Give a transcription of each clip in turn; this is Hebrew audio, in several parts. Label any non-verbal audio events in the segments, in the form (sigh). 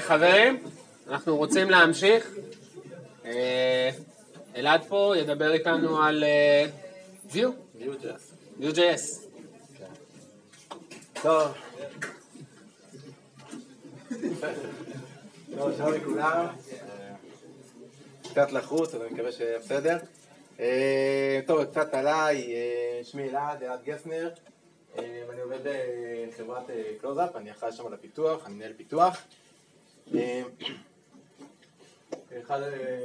חברים, אנחנו רוצים להמשיך. אה, אלעד פה ידבר איתנו על אה, Vue, Vue.js. טוב. טוב, שלום לכולם. קצת לחוץ, אבל אני מקווה שיהיה בסדר. אה, טוב, קצת עליי, אה, שמי אלעד, אלעד גסנר. אה, אני עובד בחברת CloseApp, אני אחראי שם על הפיתוח, אני מנהל פיתוח. אה, אחד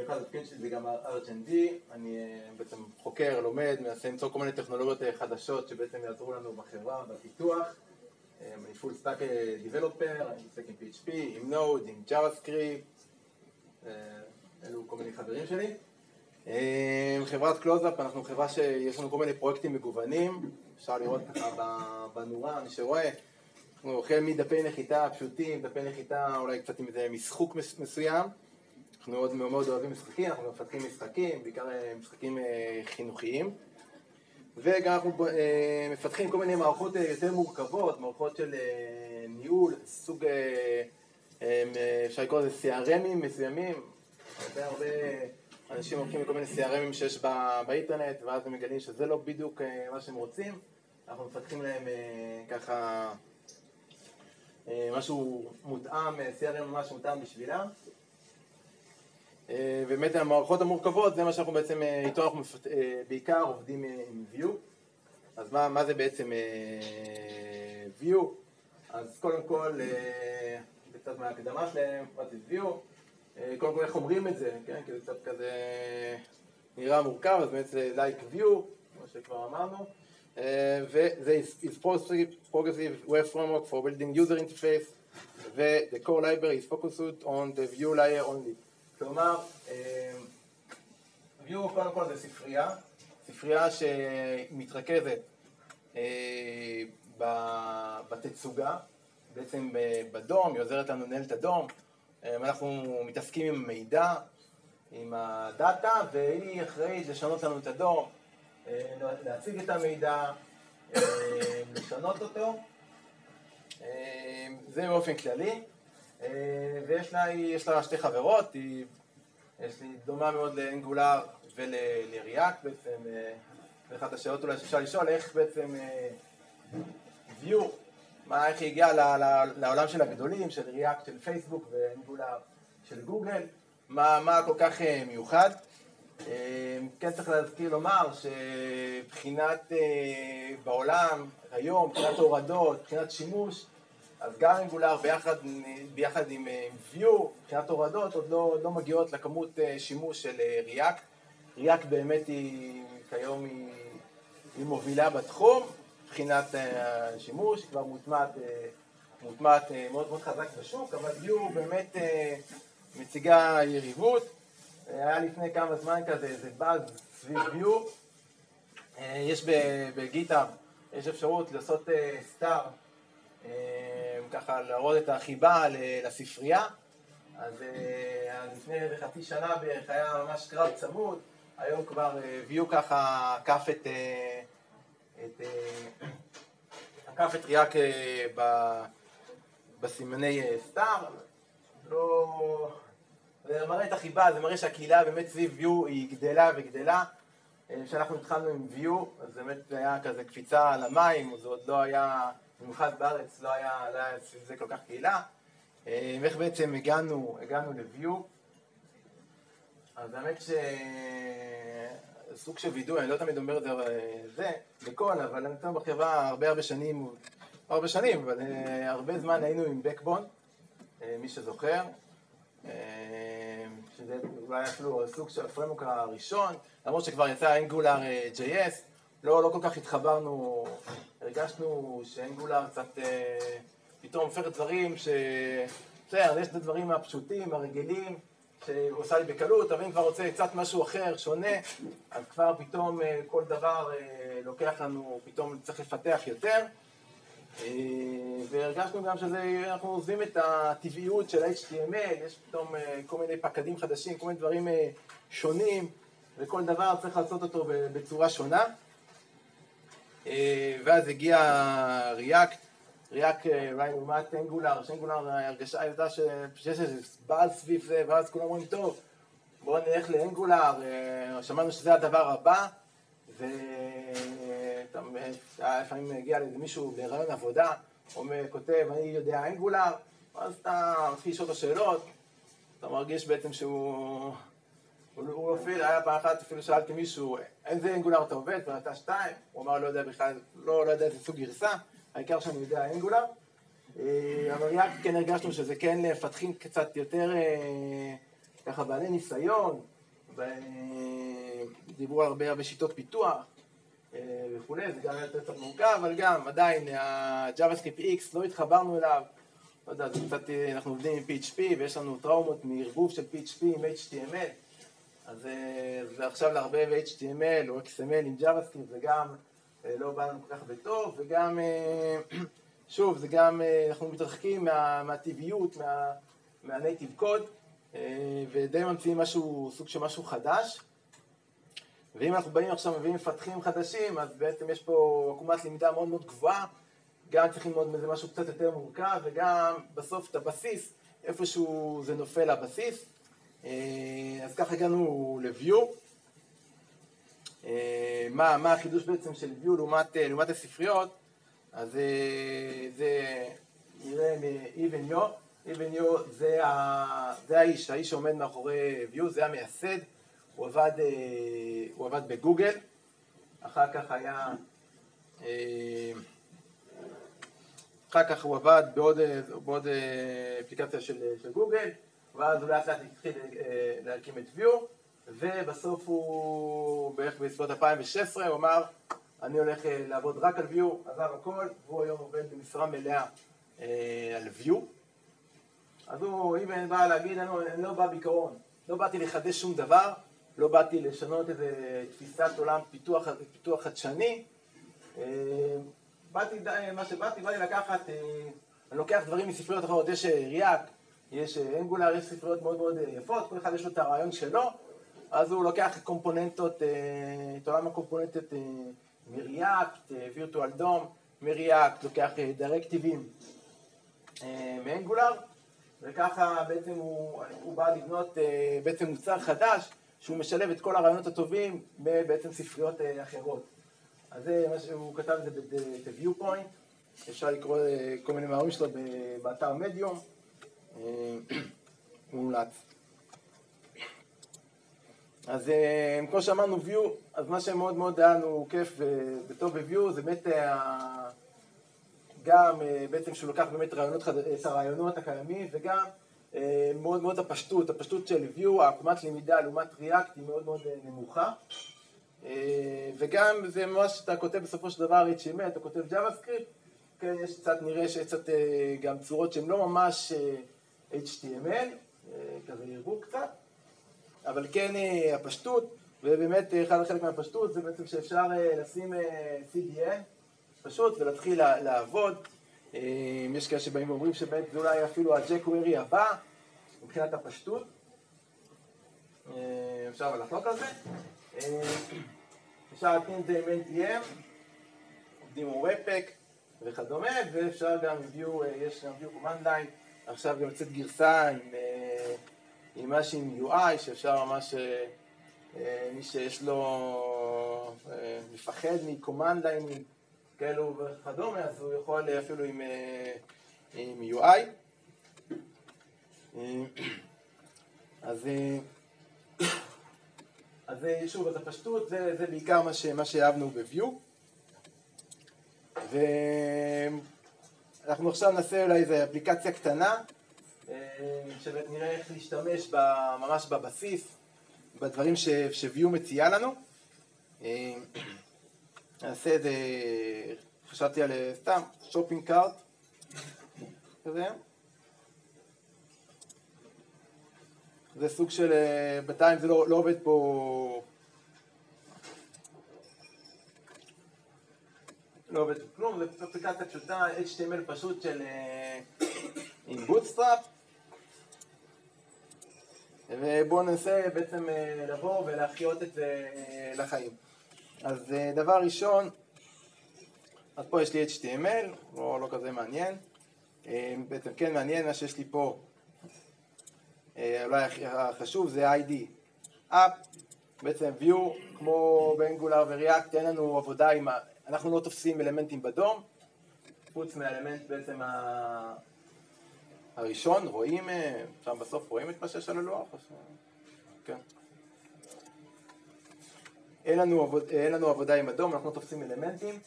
אחד התפקידים שלי זה גם R&D, אני אה, בעצם חוקר, לומד, מנסה למצוא כל מיני טכנולוגיות אה, חדשות שבעצם יעזרו לנו בחברה, בפיתוח. אה, אני full stack developer, אני מתעסק עם PHP, עם Node, עם JavaScript, אה, אלו כל מיני חברים שלי. אה, חברת CloseApp, אנחנו חברה שיש לנו כל מיני פרויקטים מגוונים, אפשר לראות ככה בנורה, מי שרואה. אנחנו החל מדפי נחיתה פשוטים, דפי נחיתה אולי קצת עם איזה משחוק מס- מסוים. אנחנו מאוד מאוד אוהבים משחקים, אנחנו מפתחים משחקים, בעיקר אה, משחקים אה, חינוכיים. וגם אנחנו אה, מפתחים כל מיני מערכות יותר מורכבות, מערכות של ניהול, סוג, אפשר לקרוא לזה CRMים מסוימים. הרבה הרבה אנשים הולכים לכל מיני CRMים שיש בא, באינטרנט, ואז הם מגלים שזה לא בדיוק מה שהם רוצים. אנחנו מפתחים להם ככה משהו מותאם, אה, CRM ממש מותאם בשבילם. אה, באמת המערכות המורכבות זה מה שאנחנו בעצם, אה, איתו אנחנו מפת- אה, בעיקר עובדים אה, עם View. אז מה, מה זה בעצם אה, View? אז קודם כל, אה, זה קצת מההקדמה שלהם, מה זה View? אה, קודם כל איך אומרים את זה, כן? כי זה קצת כזה נראה מורכב, אז באמת זה Like View, כמו שכבר אמרנו. אה, וזה is- progressive- web framework for building user interface ו-the core library is focused on the view layer only. כלומר, אה, view קודם כל זה ספרייה, ספרייה שמתרכזת אה, בתצוגה, בעצם בדום, היא עוזרת לנו לנהל את הדום, אנחנו מתעסקים עם מידע, עם הדאטה, והיא אחראית לשנות לנו את הדום, להציג את המידע, אה, לשנות אותו, אה, זה באופן כללי, אה, ויש לה, יש לה שתי חברות, היא, יש לי דומה מאוד לאנגולר ולריאקט בעצם, אה, ואחת השאלות אולי שאפשר לשאול, איך בעצם אה, view, מה, איך היא הגיעה לעולם של הגדולים, של ריאקט של פייסבוק ואנגולר של גוגל, מה, מה כל כך אה, מיוחד. אה, כן צריך להזכיר לומר שבחינת אה, בעולם היום, מבחינת הורדות, מבחינת שימוש, אז גם אנגולר ביחד, ביחד עם אה, View, מבחינת הורדות, עוד לא, לא מגיעות לכמות אה, שימוש של ריאקט. ריאקט באמת היא, כיום היא, היא מובילה בתחום, מבחינת השימוש, כבר מוטמעת, מאוד מאוד חזק בשוק, אבל View באמת מציגה יריבות. אה, היה לפני כמה זמן כזה איזה באז סביב View. אה, יש בגיטאב, יש אפשרות לעשות סטאר, ככה להראות את החיבה לספרייה. אז אה, לפני חצי שנה בערך היה ממש קרב צמוד, היום כבר אה, View ככה עקף את, אה, את, אה, עקף את ריאק אה, בסימני אה, סטאר. לא... זה מראה את החיבה, זה מראה שהקהילה באמת סביב View היא גדלה וגדלה. אה, כשאנחנו התחלנו עם View, אז באמת זה היה כזה קפיצה על המים, זה עוד לא היה, במיוחד בארץ, לא היה, לא היה סביב זה כל כך קהילה. אה, ואיך בעצם הגענו, הגענו ל-View. אז האמת שסוג של וידוי, אני לא תמיד אומר את זה, אה, בקול, אבל אני נמצא בחברה הרבה הרבה שנים, הרבה שנים, אבל אה, הרבה זמן היינו עם אה, מי שזוכר. אה, שזה אולי אפילו סוג של הפרמוק הראשון, למרות שכבר יצא אנגולר JS, לא, לא כל כך התחברנו, הרגשנו שאנגולר קצת אה, פתאום הופכת דברים ש... בסדר, יש את הדברים הפשוטים, הרגילים, שהוא עושה לי בקלות, אבל אם כבר רוצה קצת משהו אחר, שונה, אז כבר פתאום אה, כל דבר אה, לוקח לנו, פתאום צריך לפתח יותר. אה, והרגשנו גם שאנחנו עוזבים את הטבעיות של ה-HTML, יש פתאום אה, כל מיני פקדים חדשים, כל מיני דברים אה, שונים, וכל דבר צריך לעשות אותו בצורה שונה. ואז הגיע React, ריאק אולי לעומת אנגולר, שאנגולר הרגשה הייתה שיש איזה בעל סביב זה, ואז כולם אומרים, טוב, בואו נלך לאנגולר, שמענו שזה הדבר הבא, ולפעמים מגיע לאיזה מישהו לרעיון עבודה, הוא כותב, אני יודע אנגולר, ואז אתה מתחיל לשאול את השאלות, אתה מרגיש בעצם שהוא... הוא אפילו, היה פעם אחת, אפילו שאלתי מישהו, איזה אנגולר אתה עובד? ואתה שתיים? הוא אמר, לא יודע בכלל, לא, לא יודע איזה סוג גרסה, העיקר שאני יודע אנגולר. אה, אבל רק כן הרגשנו שזה כן מפתחים קצת יותר אה, ככה בעלי ניסיון, דיברו הרבה הרבה שיטות פיתוח אה, וכולי, זה גם יותר קצת מורכב, אבל גם עדיין ה-JavaScript X לא התחברנו אליו, לא יודע, זה קצת, אנחנו עובדים עם PHP ויש לנו טראומות מערבוב של PHP עם HTML, אז זה עכשיו לערבב HTML או XML עם JavaScript זה גם לא בא לנו כל כך בטוב, וגם, (clears throat) שוב, זה גם, אנחנו מתרחקים מה, מהטבעיות, מה, מהנייטיב קוד, ודי ממציאים משהו, סוג של משהו חדש. ואם אנחנו באים עכשיו ומביאים מפתחים חדשים, אז בעצם יש פה עקומת למידה מאוד מאוד גבוהה, גם צריך ללמוד מזה משהו קצת יותר מורכב, וגם בסוף את הבסיס, איפשהו זה נופל הבסיס. אז ככה הגענו ל-view. מה, מה החידוש בעצם של view לעומת, לעומת הספריות, אז זה נראה מ-Even Yo. Even Yo זה, זה האיש, האיש שעומד מאחורי view, זה המייסד. הוא עבד, הוא עבד בגוגל, אחר כך היה, אחר כך הוא עבד בעוד, בעוד אפליקציה של, של גוגל, ואז הוא לאט לאט התחיל להקים את view, ובסוף הוא, בערך בסביבות 2016, הוא אמר, אני הולך לעבוד רק על view, עזב הכל, והוא היום עובד במשרה מלאה על view. אז הוא, אם בא להגיד, אני לא בא בעיקרון, לא באתי לחדש שום דבר, לא באתי לשנות איזה תפיסת עולם פיתוח, פיתוח חדשני. באתי, מה שבאתי, באתי לקחת, אני לוקח דברים מספריות אחרות, יש ריאק, יש אנגולר, יש ספריות מאוד מאוד יפות, כל אחד יש לו את הרעיון שלו, אז הוא לוקח קומפוננטות, את עולם הקומפוננטות מריאקט, וירטואל דום, מריאקט, לוקח דירקטיבים מאנגולר, וככה בעצם הוא, הוא בא לבנות בעצם מוצר חדש, שהוא משלב את כל הרעיונות הטובים בעצם ספריות אחרות. אז זה מה שהוא כתב את זה ב-Viewpoint, אפשר לקרוא כל מיני מאמרים שלו באתר מדיום, (clears throat) מומלץ. אז כמו שאמרנו view, אז מה שמאוד מאוד היה לנו כיף וטוב ב-view זה באמת גם בעצם שהוא לוקח באמת את הרעיונות הקיימים וגם מאוד מאוד הפשטות, הפשטות של view, העקומת למידה לעומת react היא מאוד מאוד נמוכה. וגם זה ממש, אתה כותב בסופו של דבר HTML, אתה כותב JavaScript, כן, יש קצת, נראה שיש קצת גם צורות שהן לא ממש HTML, כזה ירבו קצת, אבל כן הפשטות, ובאמת אחד החלק מהפשטות זה בעצם שאפשר לשים CDN פשוט ולהתחיל לעבוד. יש כאלה שבאים ואומרים שבאמת זה אולי אפילו ה-jQuery הבא מבחינת הפשטות. אפשר לחלוק על זה. אפשר להתקין את זה עם NTM, עובדים עם Webpack וכדומה, ואפשר גם view, יש גם view command line, עכשיו גם יוצאת גרסה עם משהו עם UI, שאפשר ממש, מי שיש לו, מפחד מ-command line כאלו וכדומה, אז הוא יכול אפילו עם, עם UI. אז, אז שוב, אז הפשטות זה, זה בעיקר מה, ש, מה שאהבנו ב-View. ואנחנו עכשיו נעשה אולי איזו אפליקציה קטנה, שנראה איך להשתמש ממש בבסיס, בדברים ש-View מציעה לנו. נעשה את זה, חשבתי על סתם, שופינג קארט, כזה. זה סוג של, בינתיים זה לא, לא עובד פה, לא עובד כלום, זה אפליקציה פשוטה, HTML פשוט של, עם Bootstrap. ובואו ננסה בעצם לבוא ולהחיות את זה לחיים. אז דבר ראשון, אז פה יש לי HTML, לא, לא כזה מעניין. אה, בעצם כן מעניין מה שיש לי פה, אה, אולי החשוב זה ID. App, בעצם view, כמו באנגולר וריאקט, אין לנו עבודה עם. אנחנו לא תופסים אלמנטים בדום, חוץ מהאלמנט בעצם ה... הראשון, רואים, אה, שם בסוף רואים את מה שיש על הלוח? כן. אין לנו, עבוד, אין לנו עבודה עם אדום, אנחנו לא תופסים אלמנטים.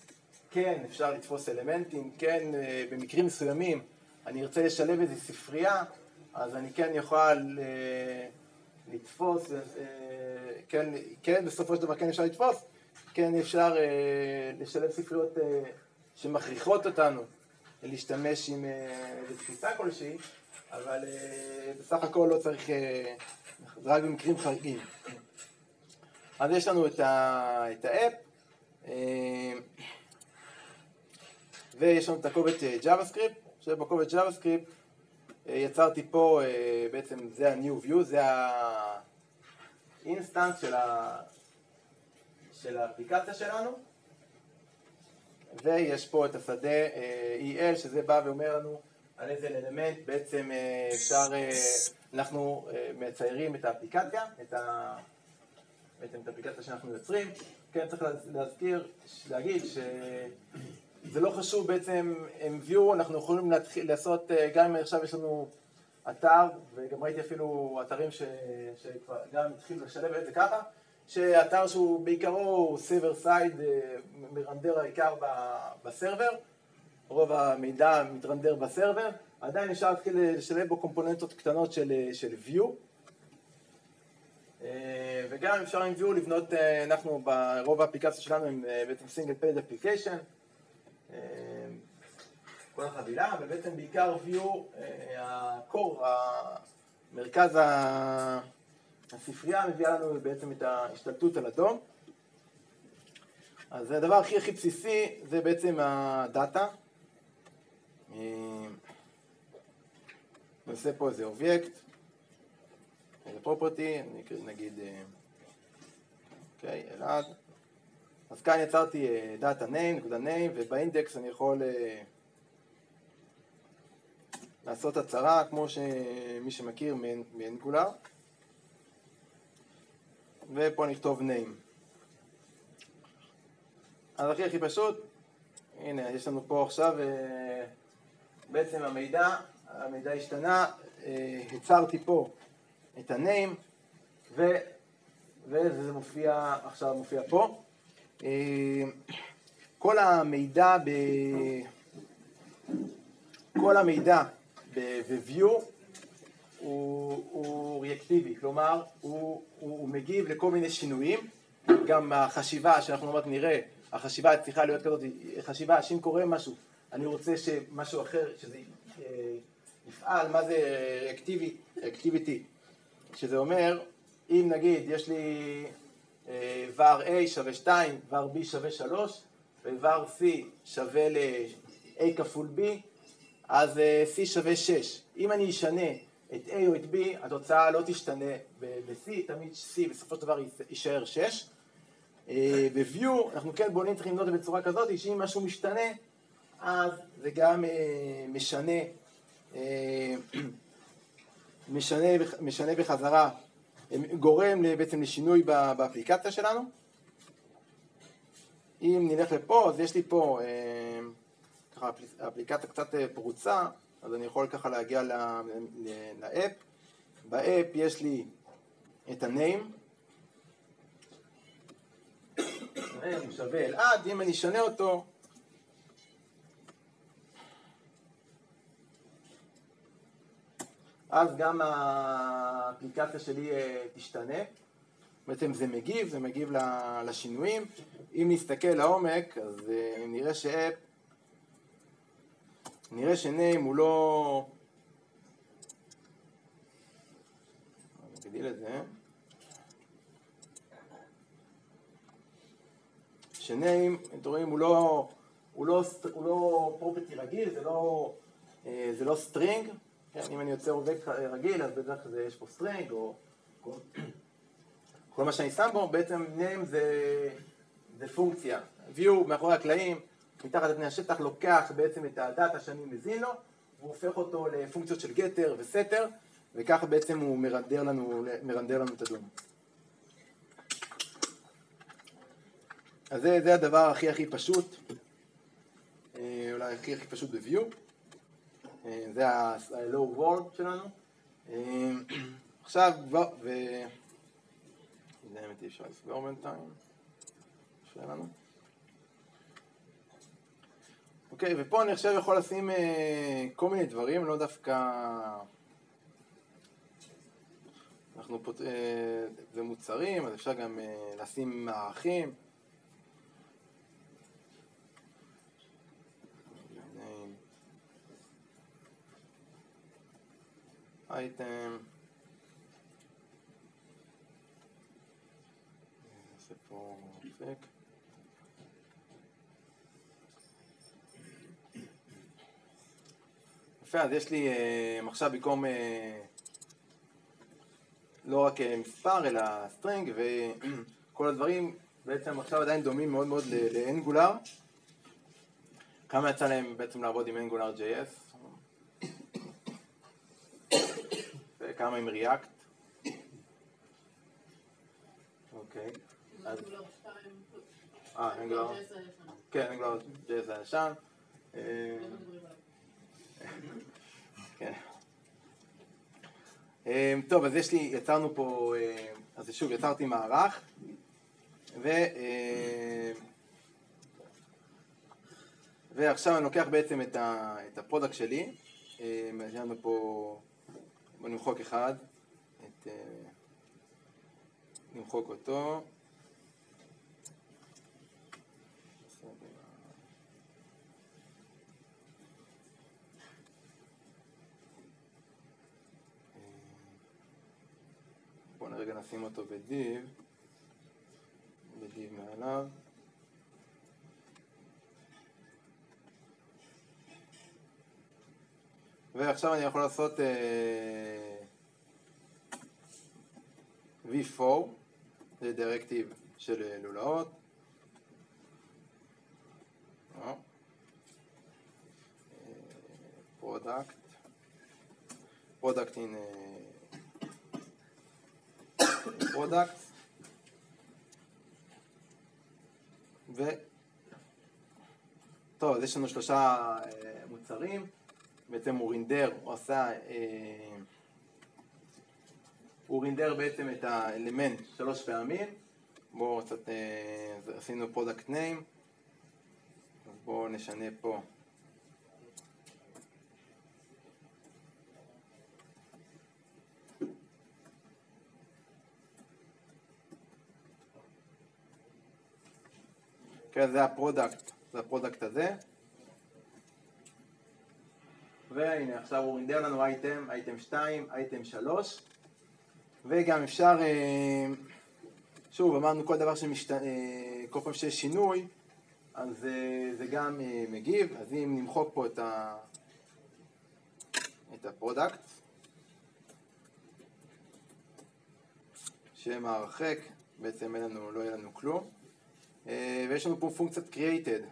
כן, אפשר לתפוס אלמנטים, כן, אה, במקרים מסוימים אני ארצה לשלב איזו ספרייה, אז אני כן אוכל אה, לתפוס, אה, כן, כן, בסופו של דבר כן אפשר לתפוס, כן אפשר לשלב ספריות שמכריחות אותנו להשתמש עם איזו תפיסה כלשהי, אבל בסך הכל לא צריך, זה רק במקרים חריגים. אז יש לנו את, ה app. ויש לנו את הקובץ JavaScript, שבקובץ JavaScript אה, יצרתי פה, אה, בעצם זה ה-new Vue, זה ה instance של, ה... של האפליקציה שלנו, ויש פה את השדה אה, EL, שזה בא ואומר לנו על איזה אלמנט בעצם אפשר, אנחנו מציירים את האפליקציה, את ה... בעצם את האפליקציה שאנחנו יוצרים. כן, צריך להזכיר, להגיד ש... זה לא חשוב בעצם עם Vue, אנחנו יכולים להתחיל לעשות, אה, גם אם עכשיו יש לנו אתר, וגם ראיתי אפילו אתרים ש, שכבר גם התחילו לשלב את זה ככה, שאתר שהוא בעיקרו server side, אה, מרנדר העיקר בסרבר, רוב המידע מתרנדר בסרבר, עדיין אפשר להתחיל לשלב בו קומפוננטות קטנות של, של view. אה, וגם אפשר עם view לבנות, אנחנו ברוב האפליקציה שלנו עם בעצם single page application, כל החבילה, ובעצם בעיקר view, הקור, מרכז הספרייה מביאה לנו בעצם את ההשתלטות על אדום. אז הדבר הכי הכי בסיסי זה בעצם ה data. נעשה פה איזה אובייקט, איזה property, נגיד, אוקיי, אלעד. אז כאן יצרתי data name, נקודה name, ובאינדקס אני יכול אה, לעשות הצהרה, כמו שמי שמכיר מ Angular, ופה נכתוב name. אז הכי הכי פשוט, הנה, יש לנו פה עכשיו, uh, בעצם המידע, המידע השתנה, הצרתי פה את ה-name, ו... וזה מופיע, עכשיו מופיע פה. אה, כל המידע ב... כל המידע ב-view הוא, הוא ריאקטיבי, כלומר הוא, הוא מגיב לכל מיני שינויים, גם החשיבה שאנחנו עוד נראה, החשיבה צריכה להיות כזאת, חשיבה שאם קורה משהו, אני רוצה שמשהו אחר, שזה אה, יפעל, מה זה ריאקטיבי, ריאקטיביטי, שזה אומר, אם נגיד יש לי ור A שווה 2, ור B שווה 3, וור C שווה ל-A כפול B, אז אה, C שווה 6. אם אני אשנה את A או את B, התוצאה לא תשתנה ב-C, תמיד C בסופו של דבר יישאר 6. אה, ב-view, אנחנו כן בונים, צריכים לבנות את זה בצורה כזאת, שאם משהו משתנה, אז זה גם אה, משנה, (clears throat) משנה, משנה בחזרה גורם בעצם לשינוי באפליקציה שלנו. אם נלך לפה, אז יש לי פה, אה, ככה האפליקציה קצת אה, פרוצה, אז אני יכול ככה להגיע לאפ. באפ יש לי את ה-name, name (coughs) (coughs) שווה אלעד, אם אני אשנה אותו, אז גם האפליקציה שלי אה, תשתנה. בעצם זה מגיב, זה מגיב לשינויים. אם נסתכל לעומק, אז אה, נראה ש app, נראה ש name הוא לא... נגדיל את זה. ש name, אתם רואים, הוא לא, הוא לא, הוא לא property רגיל, זה לא, אה, זה לא string, כן, אם אני יוצר אובייקט רגיל, אז בדרך כלל יש פה string, או כל מה שאני שם בו, בעצם name זה, זה פונקציה. view מאחורי הקלעים, מתחת לפני השטח, לוקח בעצם את הדאטה שאני מזין לו, והוא הופך אותו לפונקציות של גטר וסתר, וככה בעצם הוא מרנדר לנו, מרנדר לנו את הדום. אז זה, זה הדבר הכי הכי פשוט, אה, אולי הכי הכי פשוט ב-view, אה, זה ה-low word שלנו. אה, עכשיו, ו... זה האמת אי אפשר לסגור בינתיים, לנו. אוקיי, ופה אני עכשיו יכול לשים אה, כל מיני דברים, לא דווקא... אנחנו פה, אה, זה מוצרים, אז אפשר גם אה, לשים מערכים. אייטם. יפה, אז יש לי עכשיו במקום לא רק מספר אלא string וכל (clears throat) הדברים בעצם עכשיו עדיין דומים מאוד מאוד ל Angular. כמה יצא לכם בעצם לעבוד עם Angular JS? וכמה עם React? אוקיי. אה, Angular. כן, Angular JS הישן. טוב, אז יש לי, יצרנו פה, אה, אז שוב, יצרתי מערך, ו... אה, ועכשיו אני לוקח בעצם את ה product שלי, אה, יש לנו פה, בוא נמחוק אחד, את, נמחוק אותו, רגע נשים אותו בדיב, בדיב מעליו. ועכשיו אני יכול לעשות אה, V4, זה directive של לולאות. product, product in product ו... טוב, אז יש לנו שלושה אה, מוצרים, בעצם הוא רינדר, הוא עשה, אה, הוא רינדר בעצם את האלמנט שלוש פעמים, בואו קצת, אה, עשינו product name, אז בואו נשנה פה. כן, זה ה product, זה ה product הזה. והנה עכשיו הוא רינדר לנו item, item 2, אייטם 3 וגם אפשר, אה, שוב אמרנו כל דבר שמשתנה, אה, כל פעם שיש שינוי אז אה, זה גם מגיב, אז אם נמחוק פה את, ה, את ה product שם הרחק, בעצם אין לנו, לא יהיה לנו כלום. ויש לנו פה פונקציית created.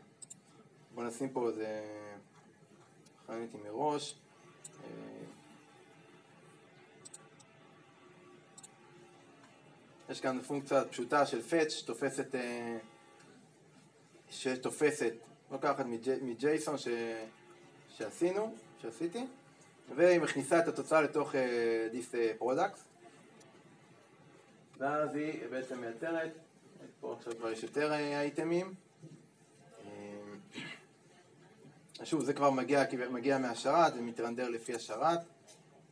בואו נשים פה איזה... חניתי מראש. אה, יש כאן פונקציה פשוטה של fetch שתופסת, אה, שתופסת, לוקחת מג'ייסון ש... שעשינו, שעשיתי, והיא מכניסה את התוצאה לתוך this products, ואז היא בעצם מייצרת פה עכשיו כבר יש יותר אה, אייטמים. שוב, זה כבר מגיע, מגיע מהשרת, זה מתרנדר לפי השרת.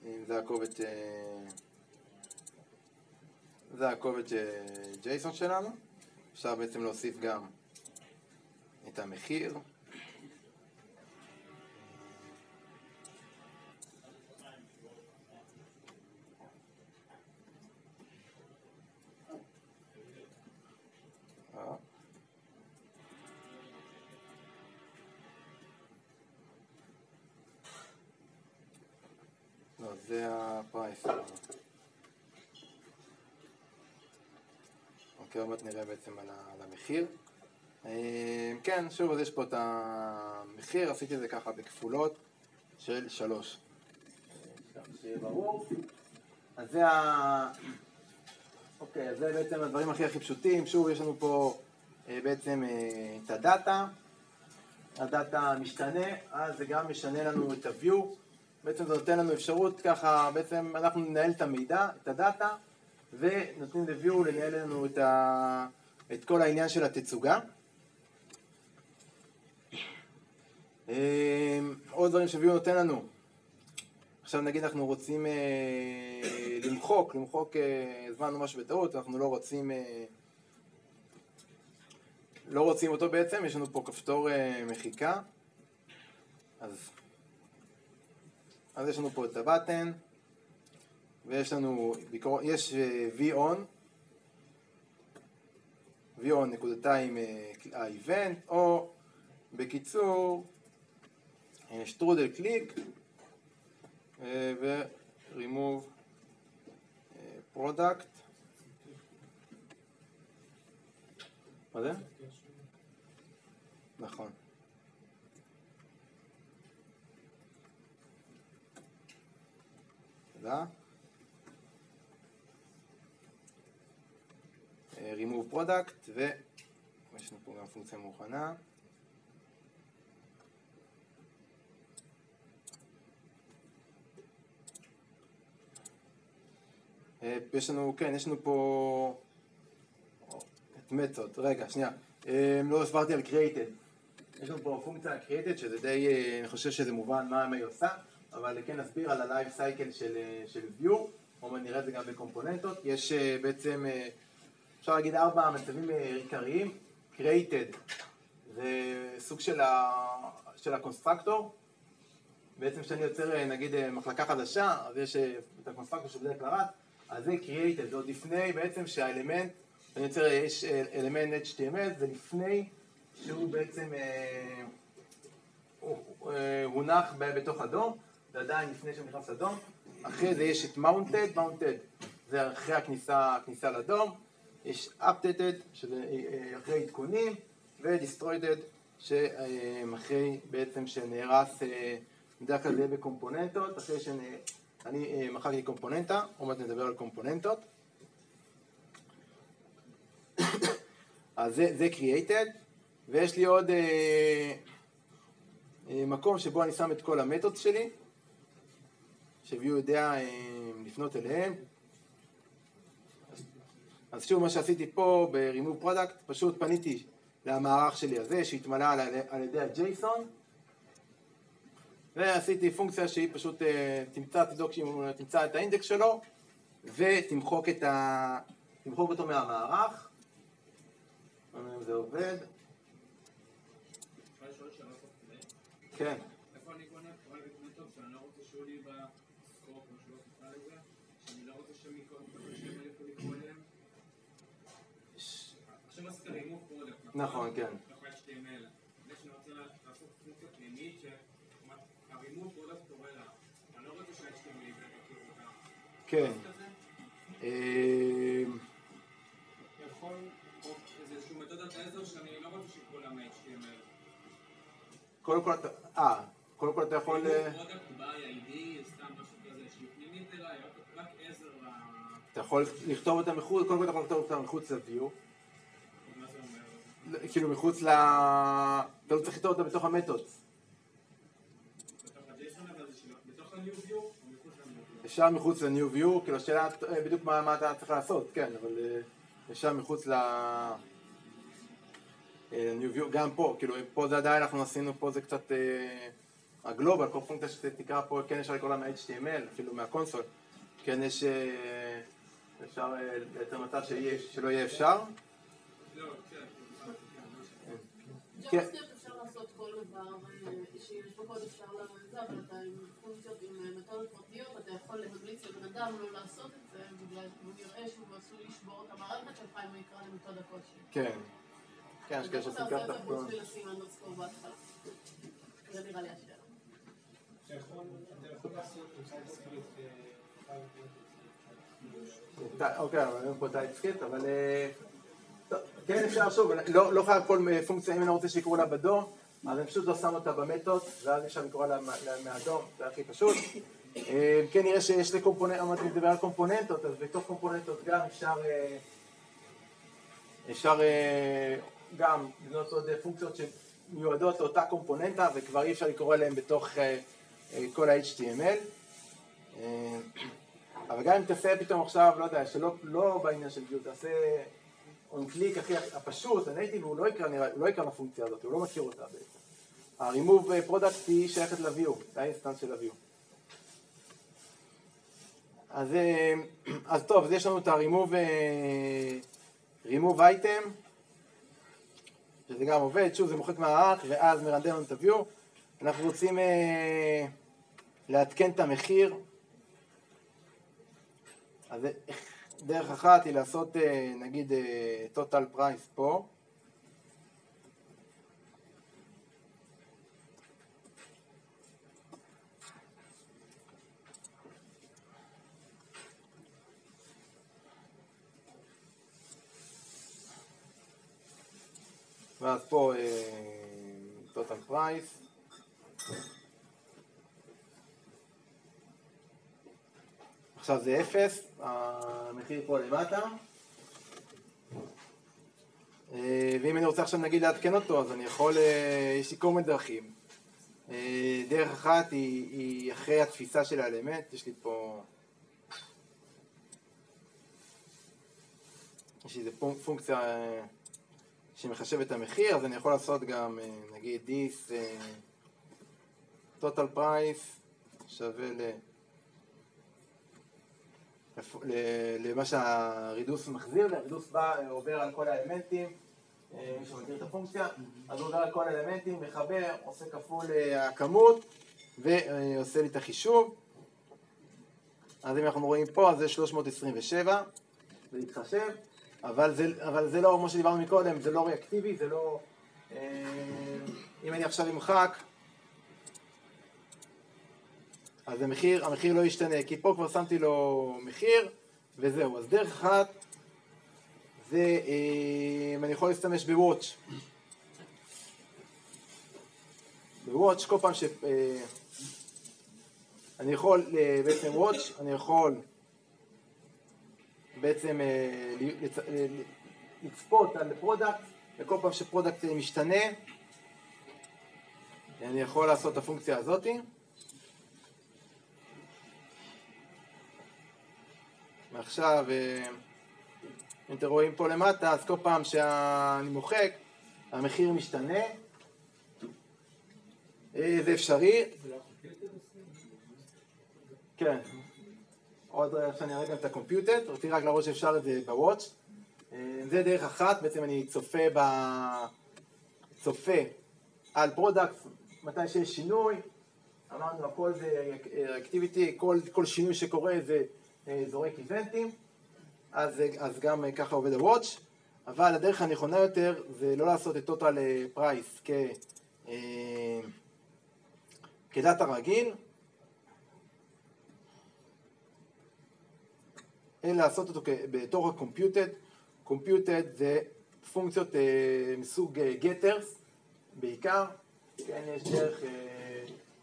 אה, זה הקובץ, זה הקובץ ג'ייסון שלנו. אפשר בעצם להוסיף גם את המחיר. זה הפרייס. אוקיי, עוד נראה בעצם על המחיר. אה, כן, שוב, אז יש פה את המחיר, עשיתי את זה ככה בכפולות של שלוש. אז זה ה... אוקיי, זה בעצם הדברים הכי הכי פשוטים. שוב, יש לנו פה אה, בעצם אה, את הדאטה. הדאטה משתנה, אז זה גם משנה לנו את ה-view. בעצם זה נותן לנו אפשרות ככה, בעצם אנחנו ננהל את המידע, את הדאטה, ונותנים ל-view לנהל לנו את, ה... את כל העניין של התצוגה. אה, עוד דברים ש-view נותן לנו. עכשיו נגיד אנחנו רוצים אה, למחוק, למחוק, אה, הזמנו משהו בטעות, אנחנו לא רוצים, אה, לא רוצים אותו בעצם, יש לנו פה כפתור מחיקה, אז, אז יש לנו פה את הבטן, ויש לנו, ביקור, יש אה, v-on, v-on נקודתיים אה, ה-event, או בקיצור, אה, שטרודל קליק, ו-remove product. מה זה? נכון. תודה. remove product, ויש לנו פה גם פונקציה מוכנה. אה, יש לנו, כן, יש לנו פה את method, רגע, שנייה, אה, לא הסברתי על created. יש לנו פה פונקציה created שזה די, אה, אני חושב שזה מובן מה היא עושה, אבל כן נסביר על ה-life cycle של, של Vue, או נראה את זה גם בקומפוננטות. יש בעצם, אפשר להגיד ארבע מצבים עיקריים, created זה סוג של, ה, של ה constructor, בעצם כשאני יוצר נגיד מחלקה חדשה, אז יש את ה constructor כלל רץ, אז זה created, זה עוד לפני בעצם שהאלמנט, אני יוצר, יש אלמנט HTML, זה לפני שהוא בעצם אה, אה, הונח בתוך ה DOM, זה עדיין לפני נכנס ל DOM, אחרי זה יש את mounted, mounted זה אחרי הכניסה, הכניסה ל DOM, יש updated, שזה אה, אחרי עדכונים, ו-destroyed, שאחרי בעצם שנהרס, בדרך כלל זה בקומפוננטות, אחרי שנהרס אני מחקתי קומפוננטה, עוד מעט נדבר על קומפוננטות. (coughs) אז זה, זה created, ויש לי עוד אה, אה, מקום שבו אני שם את כל המתוד שלי, ש-view יודע אה, לפנות אליהם. אז שוב מה שעשיתי פה ב-remove product, פשוט פניתי למערך שלי הזה שהתמלא על, על ידי ה-JSON, ועשיתי פונקציה שהיא פשוט אה, תמצא, תבדוק שהיא תמצא את האינדקס שלו ותמחוק את ה... תמחוק אותו מהמערך. זה עובד. כן. נכון, כן. כן. אמ, קודם כל אתה, אה, קודם כל אתה יכול... אה, אתה יכול לכתוב אותה מחוץ, קודם כל אתה יכול לכתוב אותה מחוץ ל-view. כאילו מחוץ ל... אתה לא צריך לכתוב אותה בתוך המתוד. ישר מחוץ ל-new view, כאילו השאלה אה, בדיוק מה, אתה צריך לעשות, כן, אבל אה, ישר מחוץ ל... אה, view, גם פה, כאילו פה זה עדיין אנחנו עשינו, פה זה קצת הגלובל, כל פונקציה שתקרא פה, כן אפשר לקרוא לה מ-HTML, אפילו מהקונסול, כן יש, אפשר לייצר מצב שלא יהיה אפשר. כן. כן. את לא את את. כן. כן, יש כאלה שעושים ככה. את זה נראה לי השאלה. אוקיי, אבל היום פה TypeScript, אבל... כן, אפשר שוב, לא, לא חייב כל פונקציה, אם אני רוצה שיקראו לה ב DOM, אז אני פשוט לא שם אותה ב method, ואז אפשר לקרוא לה מה DOM, זה הכי פשוט. אה, כן נראה שיש ל component, אמרתי לדבר על קומפוננטות, אז בתוך קומפוננטות גם אפשר, אה, אפשר אה, גם לבנות עוד פונקציות שמיועדות לאותה קומפוננטה, וכבר אי אפשר לקרוא אליהן בתוך כל ה-HTML. אבל גם אם תעשה פתאום עכשיו, לא יודע, שלא לא בעניין של גיוט, תעשה on click הכי הפשוט, ה native, הוא לא יקרא, לא יקרא לפונקציה הזאת, הוא לא מכיר אותה בעצם. ה-remove product היא שייכת ל- Vue, ה instance של ה- Vue. אז, אה, (clears throat) אז טוב, אז יש לנו את ה-remove אה, remove item, שזה גם עובד, שוב זה מוחק מהאח ואז מרנדר לנו את ה-view. אנחנו רוצים אה, לעדכן את המחיר, אז דרך אחת היא לעשות אה, נגיד אה, total price פה. ואז פה אה, total price. עכשיו זה אפס, המחיר פה למטה. אה, ואם אני רוצה עכשיו נגיד לעדכן אותו, אז אני יכול, אה, יש לי כל מיני דרכים. אה, דרך אחת היא, היא אחרי התפיסה של האלמנט, יש לי פה... יש לי איזה פונקציה שמחשבת את המחיר, אז אני יכול לעשות גם נגיד this total price שווה ל... למה שהרידוס מחזיר, הרידוס בא, עובר על כל האלמנטים, אה, מי שמכיר את הפונקציה, אז הוא עובר על כל האלמנטים, מחבר, עושה כפול אה, הכמות ועושה לי את החישוב. אז אם אנחנו רואים פה, אז זה 327, זה יתחשב, אבל זה, אבל זה לא, כמו שדיברנו מקודם, זה לא ריאקטיבי, זה לא... אה, אם אני עכשיו אמחק, אז המחיר, המחיר לא ישתנה, כי פה כבר שמתי לו מחיר, וזהו. אז דרך אחת, זה, אה, אני יכול להשתמש בוואץ'. ב watch, כל פעם ש... אה, אני יכול אה, בעצם watch, אני יכול בעצם לצפות על product, וכל פעם ש product משתנה, אני יכול לעשות את הפונקציה הזאתי. ועכשיו, אה, אם אתם רואים פה למטה, אז כל פעם שאני מוחק, המחיר משתנה. אה, זה אפשרי. כן. עוד רגע שאני אראה גם את ה computed, רציתי רק להראות שאפשר את זה ב watch. אה, זה דרך אחת, בעצם אני צופה ב... צופה על product, מתי שיש שינוי, אמרנו הכל reactivity, כל, כל שינוי שקורה זה זורק events, אז, אז גם אה, ככה עובד הוואץ', אבל הדרך הנכונה יותר זה לא לעשות את total אה, price כ, כדאטה רגיל, אלא לעשות אותו בתור ה-computed, computed זה פונקציות מסוג getters בעיקר, כן, יש דרך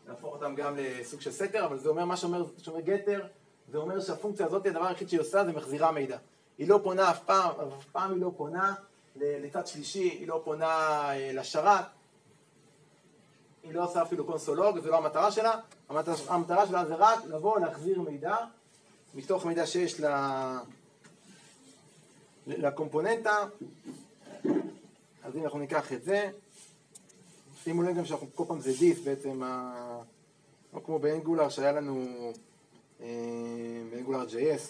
להפוך אותם גם לסוג של סטר, אבל זה אומר מה שאומר, שאומר getter זה אומר שהפונקציה הזאת, הדבר היחיד שהיא עושה זה מחזירה מידע. היא לא פונה אף פעם, אף פעם היא לא פונה לצד שלישי, היא לא פונה אה, לשרת, היא לא עושה אפילו קונסולוג, זו לא המטרה שלה, המטרה, שלה זה רק לבוא להחזיר מידע מתוך מידע שיש ל... לקומפוננטה, אז אם אנחנו ניקח את זה, שימו לב גם שאנחנו כל פעם זה דיף בעצם, לא כמו באנגולר שהיה לנו באנגולר JS,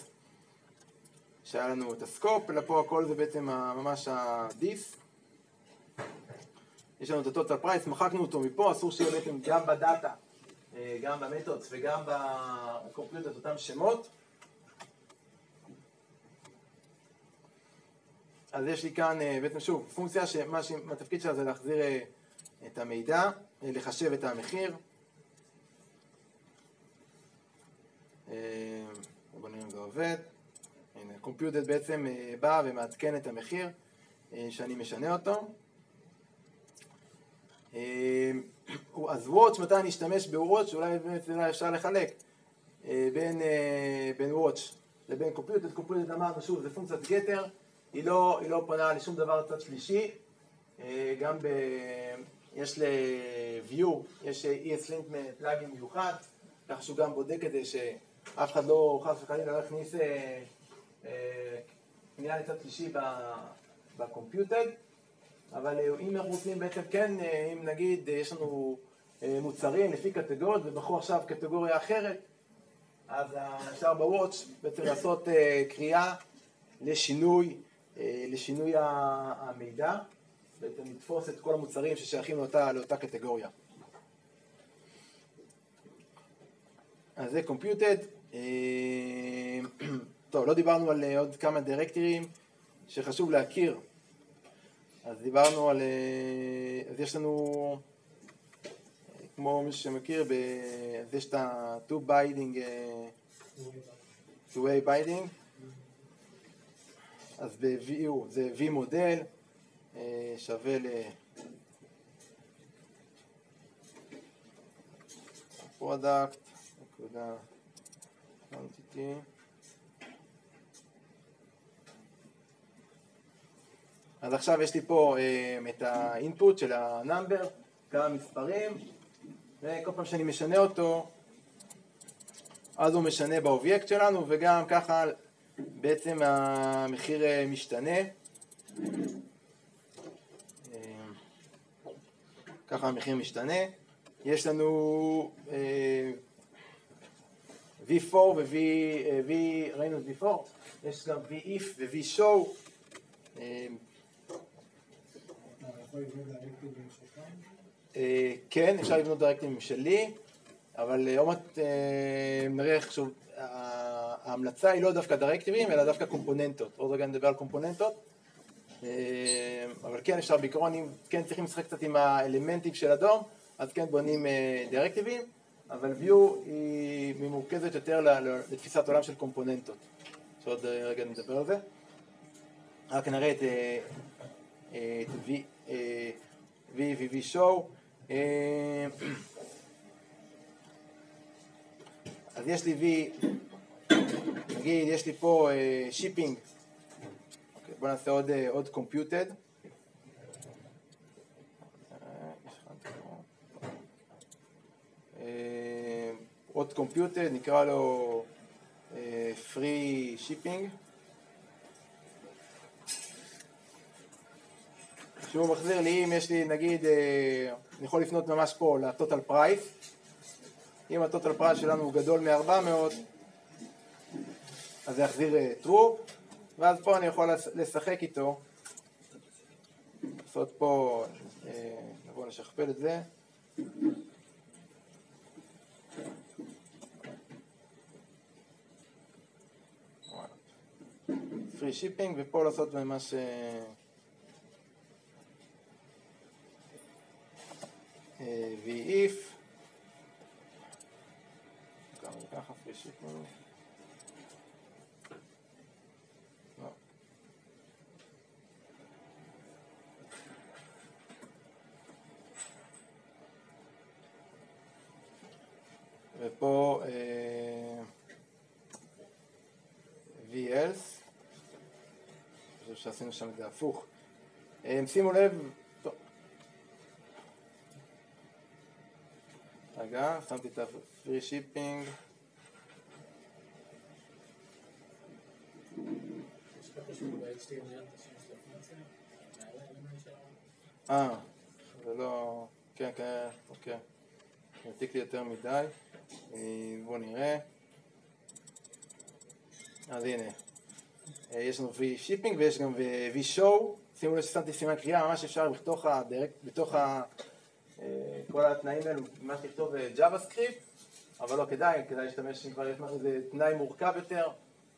שהיה לנו את הסקופ, אלא פה הכל זה בעצם ממש הדיס. יש לנו את ה-total price, מחקנו אותו מפה, אסור שיהיה בעצם גם בדאטה, אה, גם במתודס וגם בקומפיוטר את אותם שמות. אז יש לי כאן אה, בעצם שוב פונקציה שמה שהתפקיד שלה זה להחזיר אה, את המידע, לחשב את המחיר. בוא נראה אם זה עובד. הנה, קומפיוטד בעצם אה, בא ומעדכן את המחיר. אה, שאני משנה אותו. אה, אז וואץ', מתי אני אשתמש בוואץ', אולי באמת אפשר לחלק בין, בין וואץ' לבין קומפיוטד. קומפיוטד אמרנו שוב, זה פונקציית גתר, היא לא, היא לא פונה לשום דבר צד שלישי. גם ב... יש ל-view, יש ESLint פלאגין מיוחד, ככה שהוא גם בודק את זה שאף אחד לא, חס וחלילה, לא יכניס פנייה לצד שלישי בקומפיוטד, אבל אה, אם אנחנו רוצים בעצם כן, אה, אם נגיד אה, יש לנו מוצרים לפי קטגוריות ובחרו עכשיו קטגוריה אחרת, אז אפשר בוואץ' בעצם לעשות קריאה לשינוי, לשינוי המידע, בעצם לתפוס את כל המוצרים ששייכים לאותה, לאותה קטגוריה. אז זה קומפיוטד. (clears throat) טוב, לא דיברנו על עוד כמה דירקטורים. שחשוב להכיר. אז דיברנו על... אה, אז יש לנו, כמו מי שמכיר, אז יש את ה-two binding, אה, two way binding, אז ב-Vue זה v-model, אה, שווה ל... product, נקודה, quantity אז עכשיו יש לי פה אה, את ה input של ה number, כמה מספרים, וכל פעם שאני משנה אותו, אז הוא משנה באובייקט שלנו, וגם ככה בעצם המחיר אה, משתנה. אה, ככה המחיר משתנה. יש לנו V4 ו-V, ראינו את V4, יש גם V-if ו-V-show. אה, כן, אפשר לבנות דירקטיבים שלי, אבל אה, עוד מעט אה, נראה איך שוב, ההמלצה היא לא דווקא דירקטיבים, אלא דווקא קומפוננטות. עוד רגע נדבר על קומפוננטות. אבל כן, אפשר בעיקרון, אם כן צריכים לשחק קצת עם האלמנטים של אדום, אז כן בונים דירקטיבים, אבל view היא ממורכזת יותר לתפיסת עולם של קומפוננטות. שעוד רגע נדבר על זה. רק נראה את, את V, VVV show. אה, אז יש לי V, נגיד יש לי פה אה, אוקיי, בואו נעשה אה, עוד computed. עוד computed, נקרא לו free shipping. שהוא מחזיר לי, אם יש לי נגיד, אה, אני יכול לפנות ממש פה ל total price, אם ה total price שלנו הוא גדול מ-400, אז זה יחזיר אה, true, ואז פה אני יכול לשחק איתו, לעשות פה, נבוא לשכפל את זה. free shipping ופה לעשות ממש v-if גם ככה free shipping לא. ופה VLs, אני חושב שעשינו שם את זה הפוך. שימו לב, רגע, שמתי את ה-free shipping. אה, זה לא... כן, כן, אוקיי. נעתיק לי יותר מדי. אה, בואו נראה. אז הנה. אה, יש לנו free shipping ויש גם v-show. שימו לב ששמתי סימן קריאה, ממש אפשר בתוך ה... אה, כל התנאים האלו, ממש לכתוב JavaScript, אבל לא כדאי, כדאי להשתמש אם כבר יש משהו, זה תנאי מורכב יותר,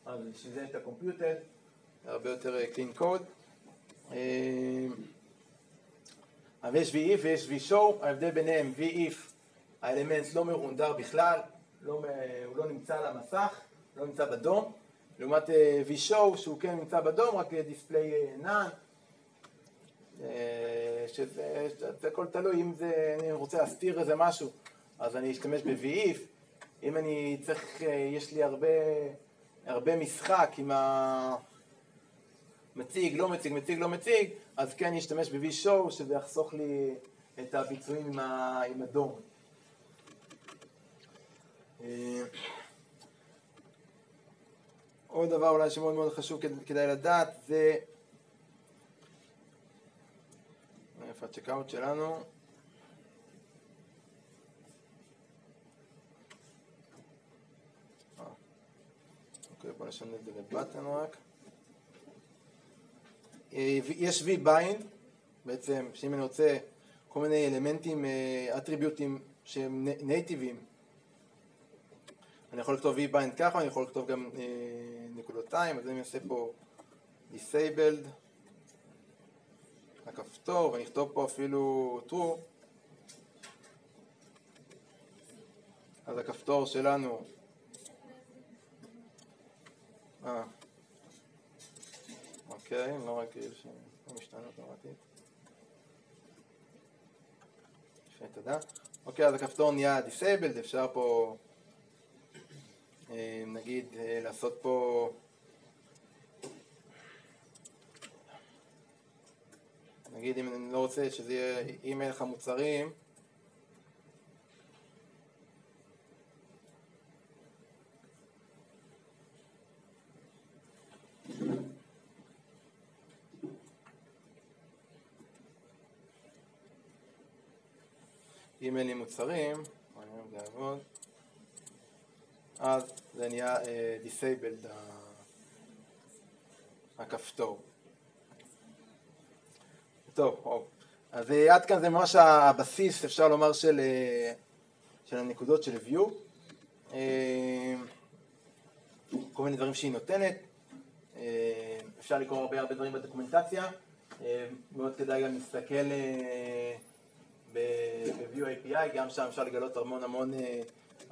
אז בשביל זה יש את ה computed, הרבה יותר code. אה, אבל יש v-if ויש v-show, ההבדל ביניהם v-if, האלמנט לא מרונדר בכלל, לא, הוא לא נמצא על המסך, לא נמצא בדום, לעומת v-show שהוא כן נמצא בדום, רק דיספליי none, אה, שזה זה הכל תלוי, אם זה, אני רוצה להסתיר איזה משהו, אז אני אשתמש ב-VIF, אם אני צריך, אה, יש לי הרבה, הרבה משחק עם המציג, לא מציג, מציג, לא מציג, אז כן אשתמש ב-V-Show, שזה יחסוך לי את הביצועים עם, ה, עם הדום. אה, עוד דבר אולי שמאוד מאוד חשוב כדאי לדעת זה איפה הצ'קאוט שלנו? אה, אוקיי, בוא נשנה את זה לבטן רק. אה, יש v-bind, בעצם, שאם אני רוצה כל מיני אלמנטים, אטריביוטים שהם נייטיביים, אני יכול לכתוב v-bind ככה, אני יכול לכתוב גם נקודותיים, אז אני אעשה פה disabled הכפתור, ואני אכתוב פה אפילו true, אז הכפתור שלנו, אה, אוקיי, לא רגיל שלא משתנה אוטומטית. יפה, תודה. אוקיי, אז הכפתור נהיה disabled, אפשר פה אה, נגיד אה, לעשות פה נגיד אם אני לא רוצה שזה יהיה, אם אין לך מוצרים אם אין לי מוצרים, אם זה יעבוד, אז זה נהיה uh, disabled הכפתור. טוב, או. אז אה, עד כאן זה ממש הבסיס, אפשר לומר, של, אה, של הנקודות של view. אה, כל מיני דברים שהיא נותנת. אפשר לקרוא הרבה הרבה דברים בדוקומנטציה. מאוד כדאי גם להסתכל ב-Vue API, גם שם אפשר לגלות המון המון,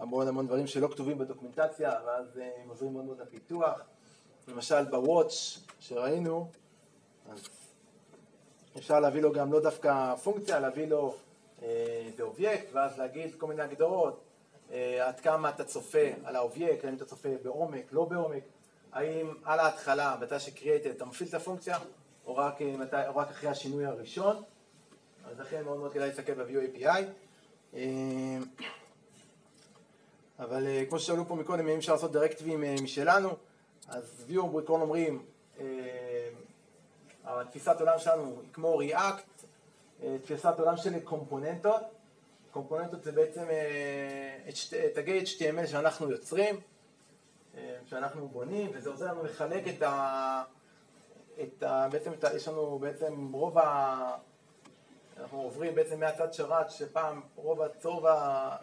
המון המון דברים שלא כתובים בדוקומנטציה, ואז הם עוזרים מאוד מאוד לפיתוח. למשל ב-Watch שראינו, אז אפשר להביא לו גם לא דווקא פונקציה, להביא לו אה, באובייקט, ואז להגיד כל מיני הגדרות, אה, עד כמה אתה צופה על האובייקט, האם אתה צופה בעומק, לא בעומק, האם על ההתחלה, מתי שקריאטד, אתה מפעיל את הפונקציה, או רק, אה, מתי, או רק אחרי השינוי הראשון, אז לכן מאוד מאוד כדאי להסתכל ב-View API. אה, אבל אה, כמו ששאלו פה מקודם, אם אפשר לעשות דירקטיבים אה, משלנו, אז View בעיקרון אומרים, התפיסת עולם שלנו היא כמו React, אה, תפיסת עולם של קומפוננטות. קומפוננטות זה בעצם אה, תגי HTML שאנחנו יוצרים, אה, שאנחנו בונים, וזה עוזר לנו לחלק את ה... את ה... בעצם את ה... יש לנו בעצם רוב ה... אנחנו עוברים בעצם מהצד שרת, שפעם רוב הצוב ה...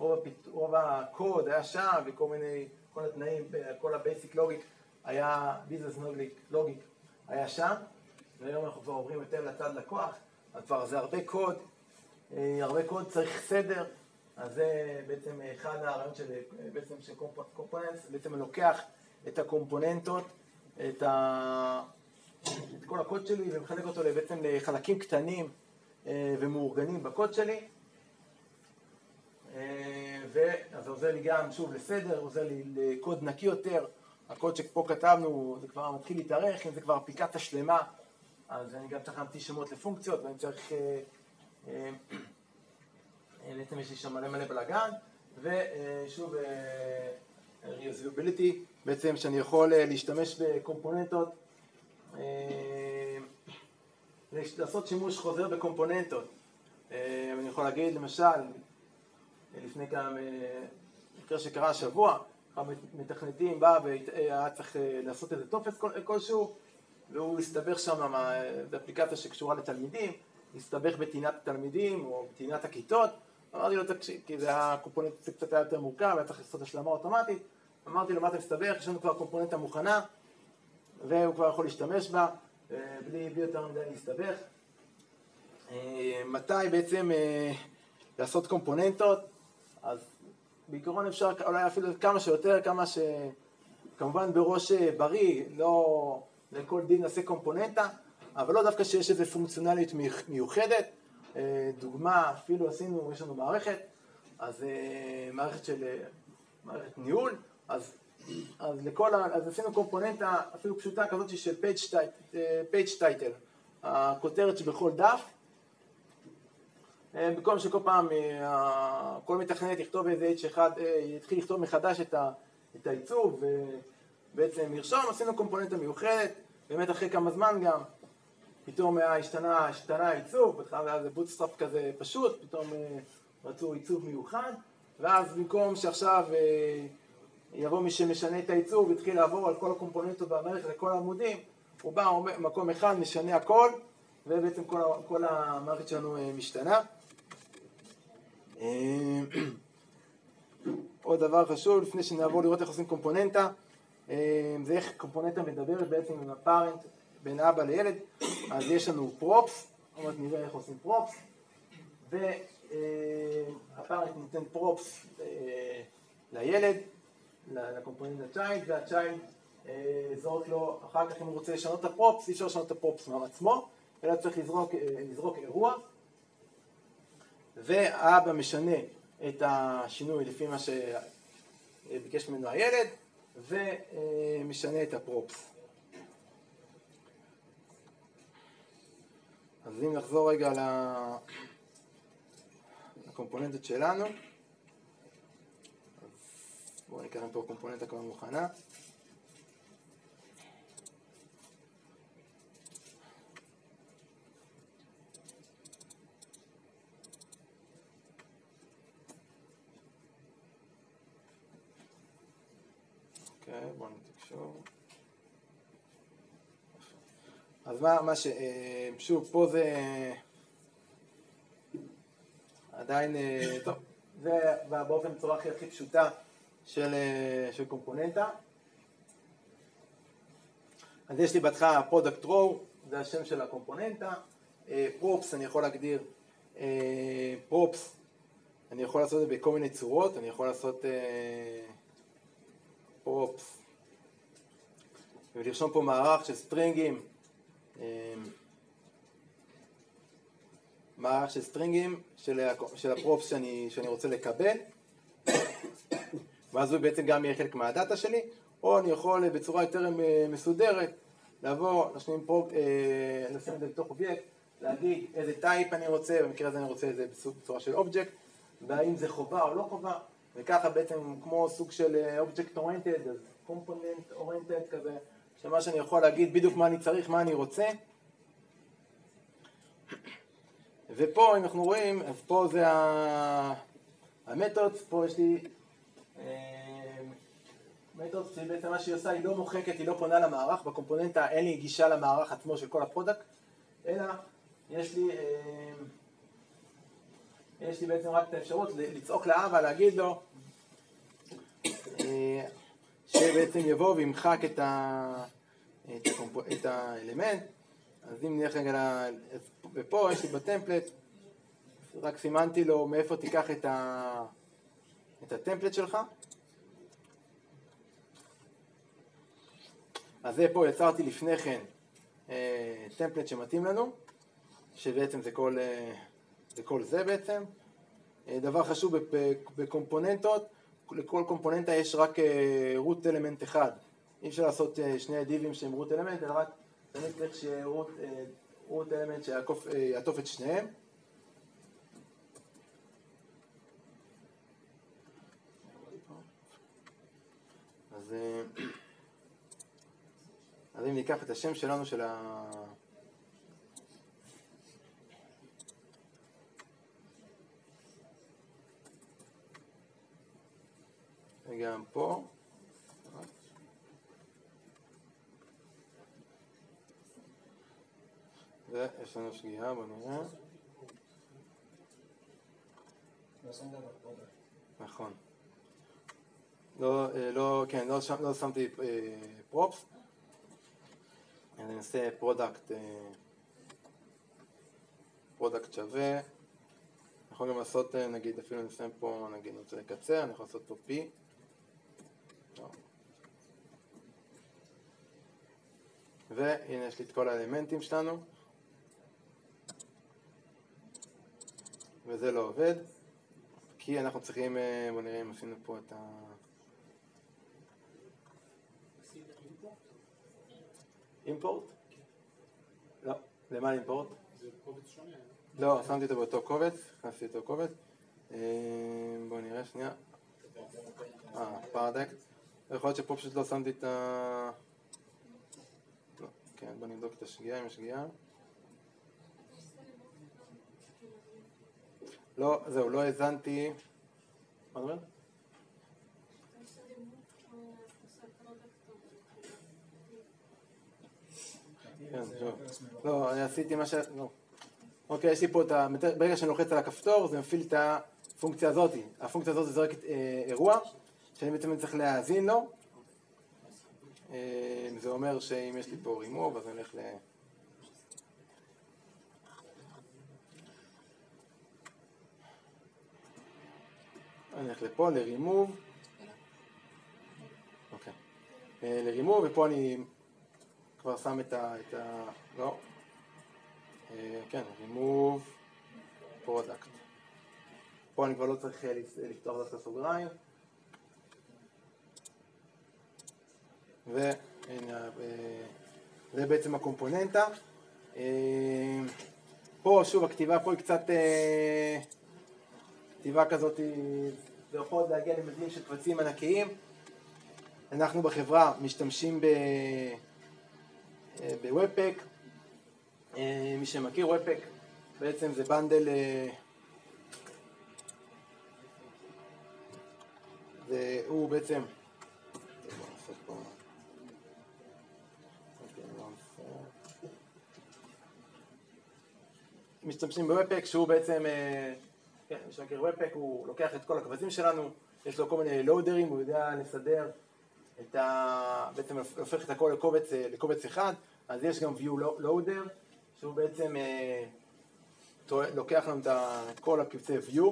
רוב, הקוד היה שם, וכל מיני, כל התנאים, כל ה-basic logic היה business logic היה שם, והיום אנחנו כבר עוברים יותר לצד לקוח, אז כבר זה הרבה קוד, אה, הרבה קוד צריך סדר, אז זה בעצם אחד הרעיונות של, בעצם של קומפוננטס, בעצם לוקח את הקומפוננטות, את, ה, את כל הקוד שלי ומחלק אותו בעצם לחלקים קטנים אה, ומאורגנים בקוד שלי. אה, ואז זה עוזר לי גם, שוב, לסדר, עוזר לי לקוד נקי יותר, הקוד שפה כתבנו, זה כבר מתחיל להתארך, אם זה כבר אפליקציה שלמה, אז אני גם צריך להמציא שמות לפונקציות, ואני צריך, אה, אה, אה, בעצם יש לי שם מלא מלא בלאגן, ושוב, reusability, בעצם שאני יכול להשתמש בקומפוננטות, לעשות שימוש חוזר בקומפוננטות. אני יכול להגיד, למשל, לפני גם מקרה שקרה השבוע, המתכנתים בא והיה צריך אה, לעשות איזה טופס כלשהו והוא הסתבך שם, זו אפליקציה שקשורה לתלמידים, הסתבך בטעינת התלמידים או בטעינת הכיתות אמרתי לו, תקשיב, כי זה היה קומפוננט קצת היה יותר מורכב, היה צריך לעשות השלמה אוטומטית אמרתי לו, מה אתה מסתבך? יש לנו כבר קומפוננטה מוכנה והוא כבר יכול להשתמש בה אה, בלי, בלי יותר מדי להסתבך אה, מתי בעצם לעשות קומפוננטות? אז בעיקרון אפשר אולי אפילו כמה שיותר, כמה ש... כמובן בראש בריא, לא לכל דין נעשה קומפוננטה, אבל לא דווקא שיש איזו פונקציונליות מיוחדת. אה, דוגמה, אפילו עשינו, יש לנו מערכת, אז אה, מערכת של, אה, מערכת ניהול, אז, אז, לכל, אז עשינו קומפוננטה אפילו פשוטה כזאת של page title, הכותרת שבכל דף, במקום שכל פעם כל מתכנת יכתוב איזה date אחד, יתחיל לכתוב מחדש את, העיצוב ובעצם לרשום, עשינו קומפוננטה מיוחדת, באמת אחרי כמה זמן גם פתאום השתנה, העיצוב, בהתחלה היה איזה Bootstrap כזה פשוט, פתאום אה, רצו עיצוב מיוחד, ואז במקום שעכשיו אה, יבוא מי שמשנה את העיצוב, ויתחיל לעבור על כל הקומפוננטות במערכת, לכל העמודים, הוא בא במקום אחד, משנה הכל, ובעצם כל, כל המערכת שלנו אה, משתנה. (clears throat) עוד דבר חשוב, לפני שנעבור לראות איך עושים קומפוננטה, זה איך קומפוננטה מדברת בעצם עם הפארנט בין אבא לילד, אז יש לנו פרופס, עוד מעט נראה איך עושים פרופס, והפארנט נותן פרופס אה, לילד, לקומפוננט הצ'יילד, והצ'יילד אה, זורק לו, אחר כך אם הוא רוצה לשנות את הפרופס, אי אפשר לשנות את הפרופס מעצמו, אלא צריך לזרוק, אה, לזרוק אירוע, והאבא משנה את השינוי לפי מה שביקש ממנו הילד, ומשנה את הפרופס. אז אם נחזור רגע לקומפוננטות שלנו, אז בואו נקרא פה קומפוננטה כבר מוכנה. אוקיי, בואו נתקשור. אז מה, מה ש... אה, שוב, פה זה עדיין, אה, טוב, זה באופן בצורה הכי הכי פשוטה של, אה, של קומפוננטה. אז יש לי בהתחלה product row, זה השם של הקומפוננטה. props, אני יכול להגדיר props, אני יכול לעשות את זה בכל מיני צורות, אני יכול לעשות props ולרשום פה מערך של strings אמ, מערך של strings של, של ה props שאני, שאני רוצה לקבל ואז הוא בעצם גם יהיה חלק מה data שלי או אני יכול בצורה יותר מסודרת לבוא, לשים prop, אה, לשים את זה בתוך אובייקט, להגיד איזה type אני רוצה, במקרה הזה אני רוצה את זה בצורה של אובייקט והאם זה חובה או לא חובה וככה בעצם כמו סוג של object oriented, אז component oriented כזה שמה שאני יכול להגיד בדיוק מה אני צריך, מה אני רוצה. ופה אם אנחנו רואים, אז פה זה ה method, פה יש לי method אה, שבעצם מה שהיא עושה היא לא מוחקת, היא לא פונה למערך, בקומפוננטה אין לי גישה למערך עצמו של כל ה product, אלא יש לי, אה, יש לי בעצם רק את האפשרות לצעוק לאבא, להגיד לו אה, שבעצם יבוא וימחק את, ה, את, הקומפ, את האלמנט. אז אם נלך רגע, ופה יש לי בטמפלט, רק סימנתי לו מאיפה תיקח את, ה, את הטמפלט שלך. אז זה פה יצרתי לפני כן אה, טמפלט שמתאים לנו, שבעצם זה כל, אה, זה בעצם. אה, דבר חשוב בקומפוננטות, לכל קומפוננטה יש רק אה, אלמנט אחד. אי אפשר לעשות אה, שני דיבים שהם רוט אלמנט, אלא רק תמיד צריך שיהיה רוט אלמנט שיעטוף את שניהם. (clears throat) אז אם ניקח את השם שלנו של ה... וגם פה. ויש לנו שגיאה, בוא נראה. נכון. לא, אה, לא, כן, לא, לא שמתי props. אני אנסה product, product שווה. יכול גם לעשות, אה, נגיד, אפילו נסיים פה, נגיד, אני רוצה לקצר, אני יכול לעשות פה P. והנה יש לי את כל האלמנטים שלנו. וזה לא עובד, כי אנחנו צריכים, אה, בואו נראה אם עשינו פה את ה... אימפורט? לא. למה אימפורט? זה קובץ שונה. לא, שמתי אותו באותו קובץ, הכנסתי אותו קובץ. אה, בואו נראה שנייה. אה, פרדקט. יכול להיות שפה פשוט לא שמתי את ה... לא, כן, בואו נבדוק את השגיאה, אם יש שגיאה. לא, זהו, לא האזנתי. מה אומר? כן, לא. עשיתי מה ש... לא. אוקיי, יש לי פה את ה... ברגע שאני לוחץ על הכפתור זה מפעיל את הפונקציה הזאת. הפונקציה הזאת זה אה, אירוע, שאני בעצם צריך להאזין לו. אה, זה אומר שאם יש לי פה רימוב, אז אני הולך ל... אני הולך לפה, לרימוב. אוקיי. אה, לרימוב, ופה אני כבר שם את ה... את ה... לא. אה, כן, remove product. פה אני כבר לא צריך לפתוח דווקא סוגריים. והנה, אה, זה בעצם הקומפוננטה. פה, שוב, הכתיבה פה היא קצת... כתיבה כזאת, זה יכול להגיע למבנים של קבצים ענקיים. אנחנו בחברה משתמשים ב... בוובפק, אה, מי שמכיר, וובפק בעצם זה בנדל, והוא בעצם, משתמשים בוובפק שהוא בעצם, אה, כן, מי שמכיר וובפק הוא לוקח את כל הקבצים שלנו, יש לו כל מיני לואודרים, הוא יודע לסדר את ה... בעצם הופך את הכל לקובץ, אה, לקובץ אחד, אז יש גם view loader שהוא בעצם אה, לוקח לנו את כל הקבצי view,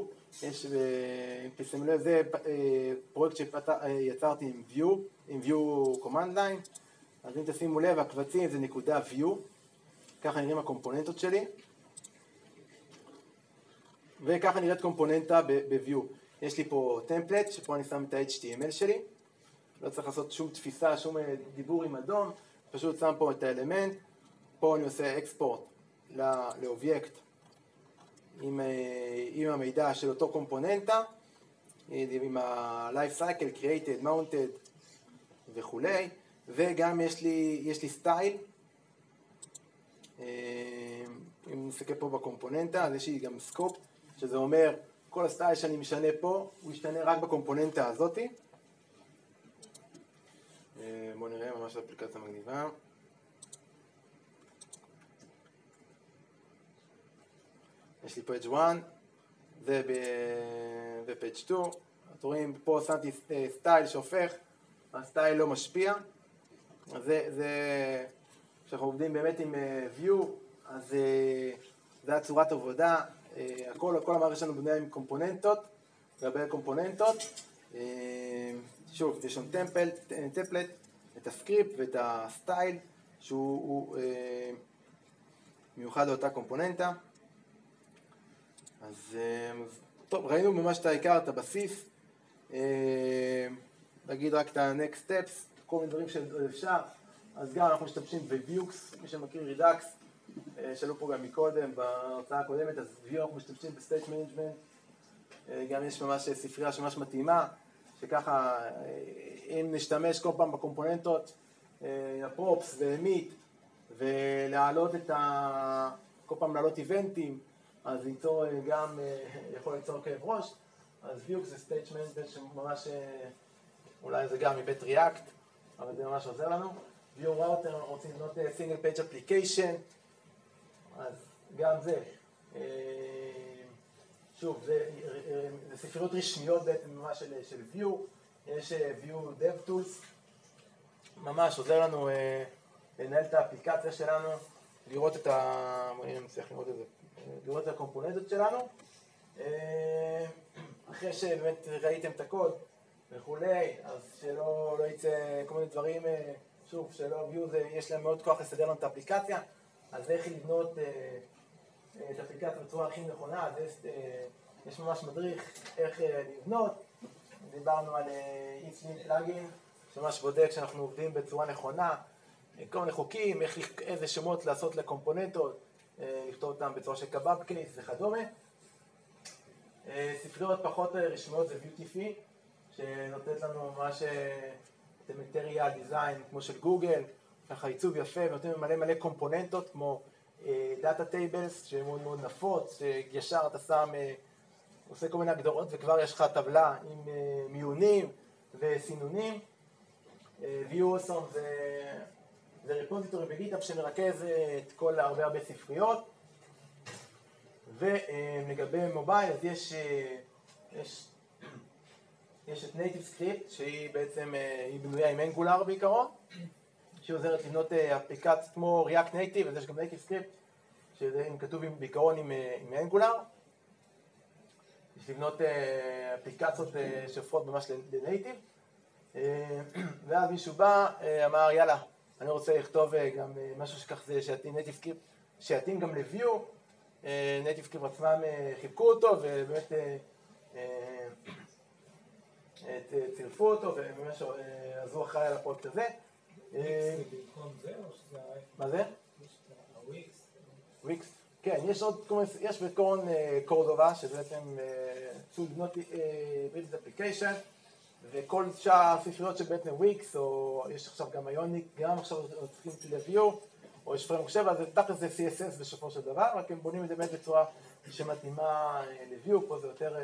יש, אם תשימו לב, זה פרויקט שיצרתי עם view, עם view command line, אז אם תשימו לב, הקבצים זה נקודה view, ככה נראים הקומפוננטות שלי, וככה נראית קומפוננטה ב-view. יש לי פה טמפלט, שפה אני שם את ה-HTML שלי, לא צריך לעשות שום תפיסה, שום דיבור עם אדום, פשוט שם פה את האלמנט, פה אני עושה אקספורט לאובייקט עם, אה, עם המידע של אותו קומפוננטה, עם ה-life cycle, created, mounted וכולי, וגם יש לי, יש לי style, אה, אם נסתכל פה בקומפוננטה, אז יש לי גם scoped, שזה אומר כל ה style שאני משנה פה, הוא ישתנה רק בקומפוננטה הזאתי. אה, בואו נראה ממש אפליקציה מגניבה. יש לי page 1 ו page 2, אתם רואים פה שמתי style שהופך, ה style לא משפיע, אז זה, זה, כשאנחנו עובדים באמת עם אה, Vue, אז אה, זה הצורת עבודה, אה, הכל, כל המערכת שלנו בנויה עם קומפוננטות, לגבי קומפוננטות, שוב, יש שם templ, template, את ה script ואת ה style, שהוא מיוחד לאותה קומפוננטה. אז אה, טוב, ראינו ממש את העיקר, את הבסיס. אה, נגיד רק את ה-next steps, כל מיני דברים שאפשר. אז גם אנחנו משתמשים ב-Vuex, מי שמכיר רידאקס, אה, שאלו פה גם מקודם, בהרצאה הקודמת, אז Vue אנחנו משתמשים ב-state management. גם יש ממש ספרייה שממש מתאימה, שככה אם נשתמש כל פעם בקומפוננטות, הפרופס ואמיט, ולהעלות את ה... כל פעם להעלות event ים, אז ליצור אה, גם, אה, יכול ליצור כאב ראש, אז Vuex זה state management שממש, אה, אולי זה גם מבית React, אבל זה ממש עוזר לנו. Vue Router, רוצים לבנות single page application, אז גם זה. שוב, זה, זה ספריות רשמיות בעצם ממש של, של Vue, יש Vue DevTools, ממש עוזר לנו לנהל את האפליקציה שלנו, לראות את ה... אם נצליח לראות את זה לראות את הקומפוננטות שלנו. אה, אחרי שבאמת ראיתם את הקוד וכולי, אז שלא לא יצא כל מיני דברים אה, שוב, שלא view זה, יש להם מאוד כוח לסדר לנו את האפליקציה, אז איך לבנות אה, את האפליקציה בצורה הכי נכונה, אז יש, אה, ממש מדריך איך אה, לבנות, דיברנו על ESLint plugin, שממש בודק שאנחנו עובדים בצורה נכונה, כל מיני חוקים, איזה שמות לעשות לקומפוננטות, לכתוב אותם בצורה של kebab case וכדומה. ספריות פחות רשמיות זה Vuetify, שנותנת לנו ממש את ה Material Design כמו של גוגל, ככה עיצוב יפה, ונותנים מלא מלא קומפוננטות כמו data tables, שהן מאוד מאוד נפוץ, שישר אתה שם, אה, עושה כל מיני הגדרות וכבר יש לך טבלה עם אה, מיונים וסינונים. אה, view awesome זה, זה ריפוזיטורי בגיטאפ שמרכז את כל הרבה הרבה ספריות. ולגבי מובייל אז יש, יש, יש את Native Script שהיא בעצם, היא בנויה עם אנגולר בעיקרון. שהיא עוזרת לבנות אה, אפליקציות כמו React Native, אז יש גם Native Script, שזה כתוב בעיקרון עם, אה, עם אנגולר. יש לבנות אה, אפליקציות שהופכות ממש לנייטיב. (clears throat) ואז מישהו בא, אמר יאללה, אני רוצה לכתוב גם משהו שכך זה שיתאים Native Script, שיתאים גם ל-View. Native Script עצמם חיבקו אותו ובאמת צירפו אותו וממש עזרו אחראי על הפרויקט הזה. אה, מה זה? וויקס. כן, יש עוד, יש בעיקרון אה, קורדובה, שזה בעצם סוג אה, לבנות business application, וכל שאר הספריות שבעצם וויקס, או יש עכשיו גם Ionic, גם עכשיו צריכים ל Vue, או יש Framework 7, אז תכל'ס זה CSS בסופו של דבר, רק הם בונים את זה באמת בצורה שמתאימה ל Vue, פה זה יותר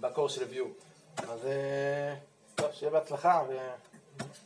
בקור של ויו. אז טוב, שיהיה בהצלחה. Thank